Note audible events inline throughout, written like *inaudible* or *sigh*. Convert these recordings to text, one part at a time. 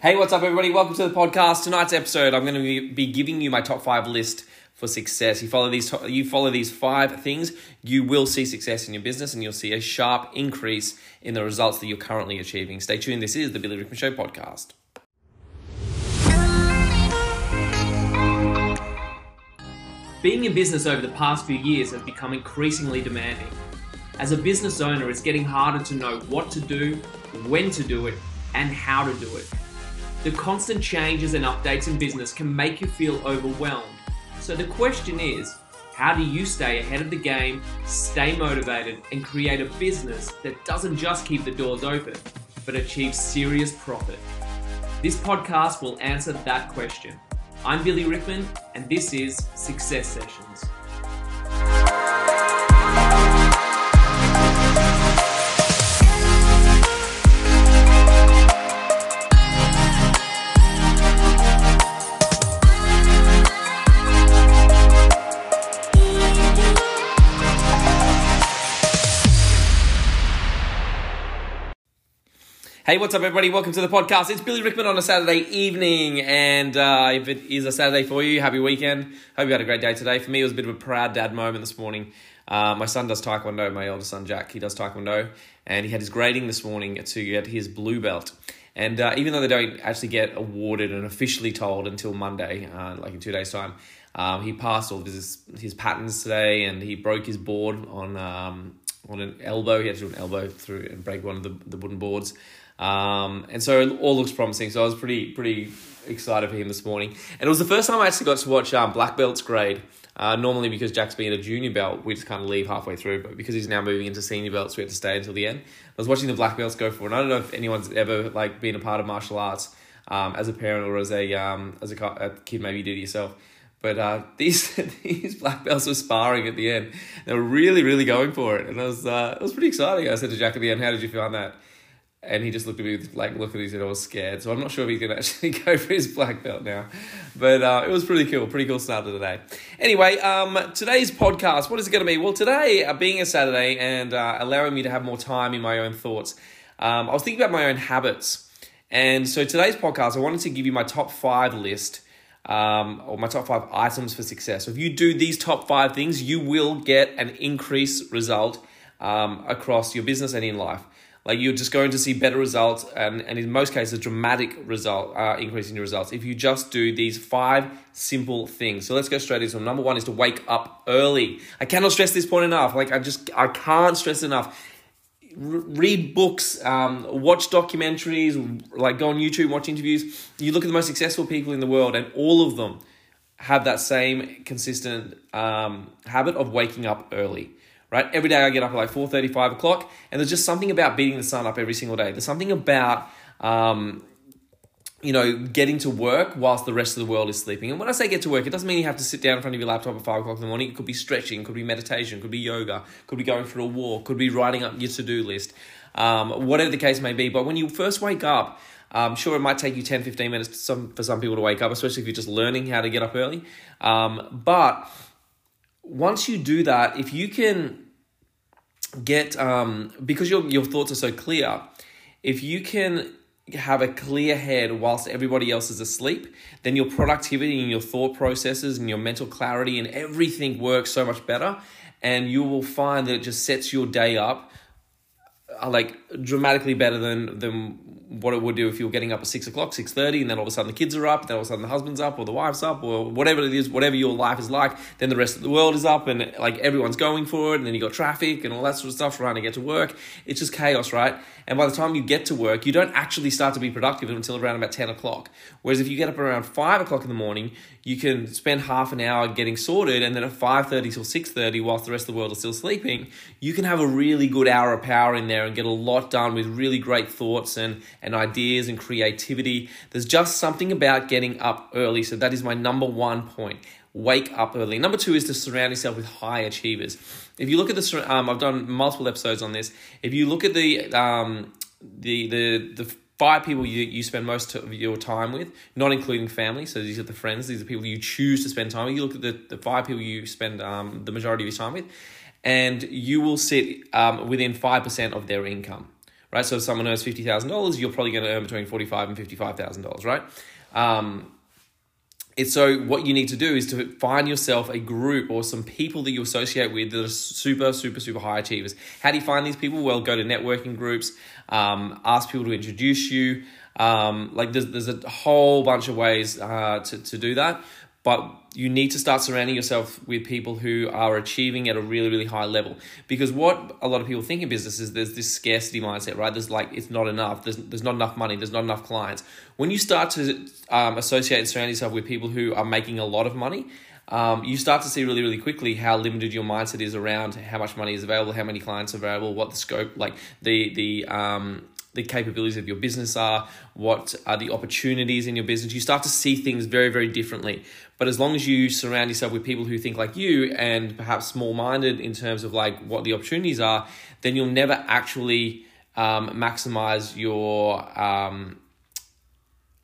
Hey, what's up, everybody? Welcome to the podcast. Tonight's episode, I'm going to be giving you my top five list for success. You follow these, you follow these five things, you will see success in your business, and you'll see a sharp increase in the results that you're currently achieving. Stay tuned. This is the Billy Rickman Show podcast. Being in business over the past few years has become increasingly demanding. As a business owner, it's getting harder to know what to do, when to do it, and how to do it. The constant changes and updates in business can make you feel overwhelmed. So the question is, how do you stay ahead of the game, stay motivated, and create a business that doesn't just keep the doors open, but achieves serious profit? This podcast will answer that question. I'm Billy Rickman, and this is Success Sessions. Hey, what's up, everybody? Welcome to the podcast. It's Billy Rickman on a Saturday evening, and uh, if it is a Saturday for you, happy weekend. Hope you had a great day today. For me, it was a bit of a proud dad moment this morning. Uh, my son does taekwondo. My eldest son Jack, he does taekwondo, and he had his grading this morning to get his blue belt. And uh, even though they don't actually get awarded and officially told until Monday, uh, like in two days' time, um, he passed all his his patterns today, and he broke his board on um, on an elbow. He had to do an elbow through and break one of the, the wooden boards. Um, and so it all looks promising. So I was pretty pretty excited for him this morning. And it was the first time I actually got to watch um, Black Belt's grade. Uh, normally, because Jack's been a junior belt, we just kind of leave halfway through. But because he's now moving into senior belts, we had to stay until the end. I was watching the black belts go for, and I don't know if anyone's ever like been a part of martial arts um, as a parent or as a um, as a, a kid. Maybe you did it yourself. But uh, *laughs* these these black belts were sparring at the end. They were really, really going for it, and it was uh, it was pretty exciting. I said to Jack at the end, "How did you find that?" And he just looked at me with like look at me and I was scared. So I'm not sure if he can *laughs* actually go for his black belt now. But uh, it was pretty cool, pretty cool start to the day. Anyway, um, today's podcast, what is it going to be? Well, today, uh, being a Saturday and uh, allowing me to have more time in my own thoughts, um, I was thinking about my own habits. And so today's podcast, I wanted to give you my top five list um, or my top five items for success. So if you do these top five things, you will get an increased result um, across your business and in life. Like you're just going to see better results, and, and in most cases, dramatic result uh, increase in your results if you just do these five simple things. So let's go straight into them. Number one is to wake up early. I cannot stress this point enough. Like I just I can't stress enough. read books, um, watch documentaries, like go on YouTube, watch interviews. You look at the most successful people in the world, and all of them have that same consistent um, habit of waking up early right? Every day I get up at like 4.30, 5 o'clock, and there's just something about beating the sun up every single day. There's something about, um, you know, getting to work whilst the rest of the world is sleeping. And when I say get to work, it doesn't mean you have to sit down in front of your laptop at 5 o'clock in the morning. It could be stretching, it could be meditation, it could be yoga, could be going for a walk, could be writing up your to-do list, um, whatever the case may be. But when you first wake up, um, sure, it might take you 10, 15 minutes some, for some people to wake up, especially if you're just learning how to get up early. Um, but once you do that, if you can get um, because your your thoughts are so clear, if you can have a clear head whilst everybody else is asleep, then your productivity and your thought processes and your mental clarity and everything works so much better. And you will find that it just sets your day up uh, like dramatically better than than what it would do if you were getting up at six o'clock, six thirty, and then all of a sudden the kids are up, then all of a sudden the husband's up, or the wife's up, or whatever it is, whatever your life is like. Then the rest of the world is up, and like everyone's going for it, and then you got traffic and all that sort of stuff trying to get to work. It's just chaos, right? And by the time you get to work, you don't actually start to be productive until around about 10 o'clock. Whereas if you get up around 5 o'clock in the morning, you can spend half an hour getting sorted, and then at 5.30 till 6.30, whilst the rest of the world is still sleeping, you can have a really good hour of power in there and get a lot done with really great thoughts and, and ideas and creativity. There's just something about getting up early. So that is my number one point wake up early. Number two is to surround yourself with high achievers. If you look at the, um, I've done multiple episodes on this. If you look at the um, the the the five people you, you spend most of your time with, not including family. So these are the friends. These are people you choose to spend time with. You look at the, the five people you spend um, the majority of your time with, and you will sit um, within five percent of their income right? So if someone earns fifty thousand dollars, you're probably going to earn between forty five and fifty five thousand dollars, right? Um, so what you need to do is to find yourself a group or some people that you associate with that are super, super, super high achievers. How do you find these people? Well, go to networking groups, um, ask people to introduce you. Um, like there's there's a whole bunch of ways uh, to to do that but you need to start surrounding yourself with people who are achieving at a really really high level. Because what a lot of people think in business is there's this scarcity mindset right? There's like it's not enough. There's, there's not enough money. There's not enough clients. When you start to um, associate and surround yourself with people who are making a lot of money um, you start to see really really quickly how limited your mindset is around how much money is available how many clients are available what the scope like the the um, the capabilities of your business are, what are the opportunities in your business. You start to see things very, very differently. But as long as you surround yourself with people who think like you and perhaps small minded in terms of like what the opportunities are, then you'll never actually um, maximize your um,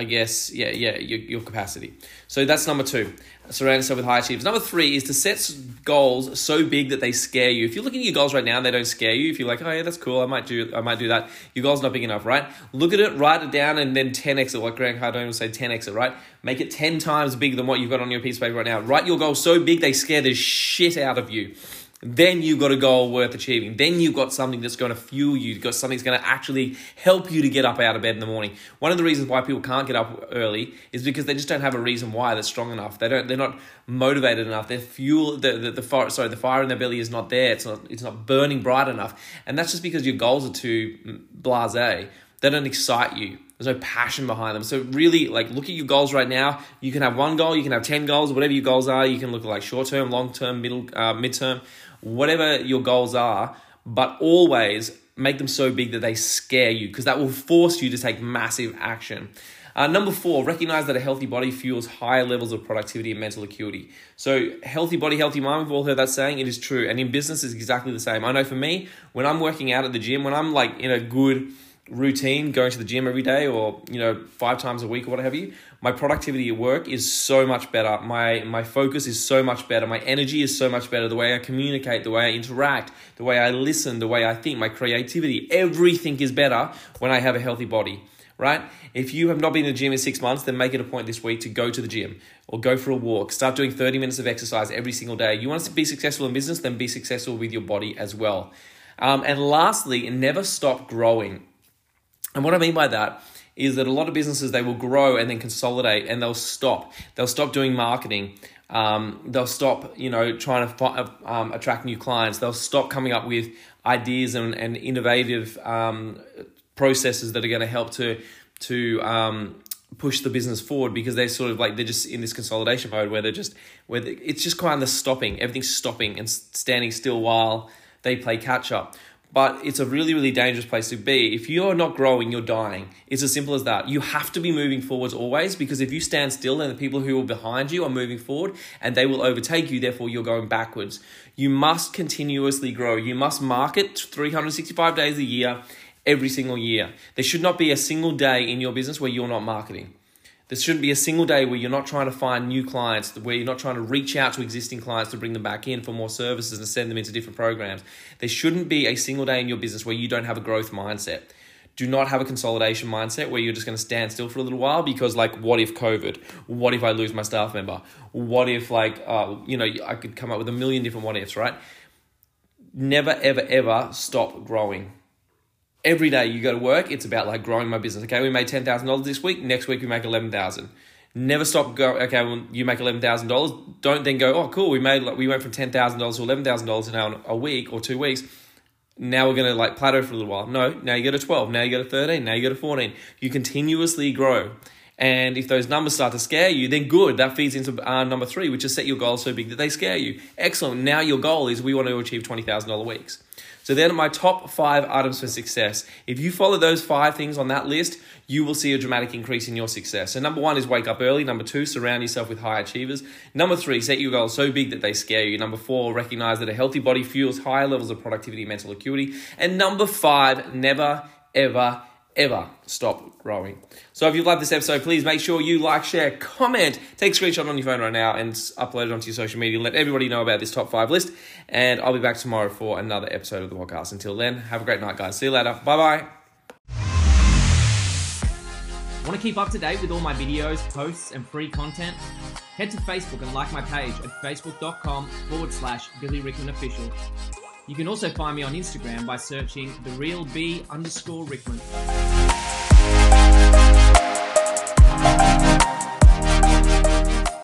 I guess, yeah, yeah, your, your capacity. So that's number two. Surround yourself with high achievers. Number three is to set goals so big that they scare you. If you're looking at your goals right now and they don't scare you, if you're like, oh yeah, that's cool, I might do, I might do that. Your goal's not big enough, right? Look at it, write it down, and then 10x it. Like Grant Cardone would say, 10x it, right? Make it 10 times bigger than what you've got on your piece of paper right now. Write your goals so big they scare the shit out of you then you've got a goal worth achieving. Then you've got something that's going to fuel you. You've got something that's going to actually help you to get up out of bed in the morning. One of the reasons why people can't get up early is because they just don't have a reason why that's strong enough. They don't. They're not motivated enough. Their fuel, the, the, the fire, sorry, the fire in their belly is not there. It's not. It's not burning bright enough. And that's just because your goals are too blasé. They don't excite you. There's no passion behind them. So really, like, look at your goals right now. You can have one goal. You can have ten goals. Whatever your goals are, you can look like short term, long term, middle, uh, mid term whatever your goals are, but always make them so big that they scare you because that will force you to take massive action. Uh, number four, recognize that a healthy body fuels higher levels of productivity and mental acuity. So, healthy body, healthy mind, we've all heard that saying, it is true. And in business, it's exactly the same. I know for me, when I'm working out at the gym, when I'm like in a good, routine, going to the gym every day or, you know, five times a week or what have you, my productivity at work is so much better. My my focus is so much better. My energy is so much better. The way I communicate, the way I interact, the way I listen, the way I think, my creativity, everything is better when I have a healthy body. Right? If you have not been in the gym in six months, then make it a point this week to go to the gym or go for a walk. Start doing 30 minutes of exercise every single day. You want to be successful in business, then be successful with your body as well. Um, and lastly, never stop growing and what I mean by that is that a lot of businesses they will grow and then consolidate and they'll stop. They'll stop doing marketing. Um, they'll stop, you know, trying to uh, um, attract new clients. They'll stop coming up with ideas and, and innovative um, processes that are going to help to to um, push the business forward because they're sort of like they're just in this consolidation mode where they're just where they, it's just kind of stopping. Everything's stopping and standing still while they play catch up but it's a really, really dangerous place to be. If you're not growing, you're dying. It's as simple as that. You have to be moving forwards always because if you stand still and the people who are behind you are moving forward and they will overtake you, therefore you're going backwards. You must continuously grow. You must market 365 days a year, every single year. There should not be a single day in your business where you're not marketing. There shouldn't be a single day where you're not trying to find new clients, where you're not trying to reach out to existing clients to bring them back in for more services and send them into different programs. There shouldn't be a single day in your business where you don't have a growth mindset. Do not have a consolidation mindset where you're just going to stand still for a little while because, like, what if COVID? What if I lose my staff member? What if, like, uh, you know, I could come up with a million different what ifs, right? Never, ever, ever stop growing every day you go to work, it's about like growing my business. Okay, we made ten thousand dollars this week. Next week we make eleven thousand. Never stop. Go. Okay, well, you make eleven thousand dollars. Don't then go. Oh, cool. We made. Like, We went from ten thousand dollars to eleven thousand dollars in a week or two weeks. Now we're gonna like plateau for a little while. No. Now you go to twelve. Now you go to thirteen. Now you go to fourteen. You continuously grow. And if those numbers start to scare you, then good. That feeds into uh, number three, which is set your goals so big that they scare you. Excellent. Now your goal is we want to achieve $20,000 weeks. So then my top five items for success. If you follow those five things on that list, you will see a dramatic increase in your success. So number one is wake up early. Number two, surround yourself with high achievers. Number three, set your goals so big that they scare you. Number four, recognize that a healthy body fuels higher levels of productivity and mental acuity. And number five, never, ever, ever stop growing. So if you've loved this episode, please make sure you like, share, comment, take a screenshot on your phone right now and upload it onto your social media. Let everybody know about this top five list. And I'll be back tomorrow for another episode of the podcast. Until then, have a great night, guys. See you later. Bye bye. Want to keep up to date with all my videos, posts, and free content? Head to Facebook and like my page at facebook.com forward slash Billy Rickman Official. You can also find me on Instagram by searching the real B underscore Rickman.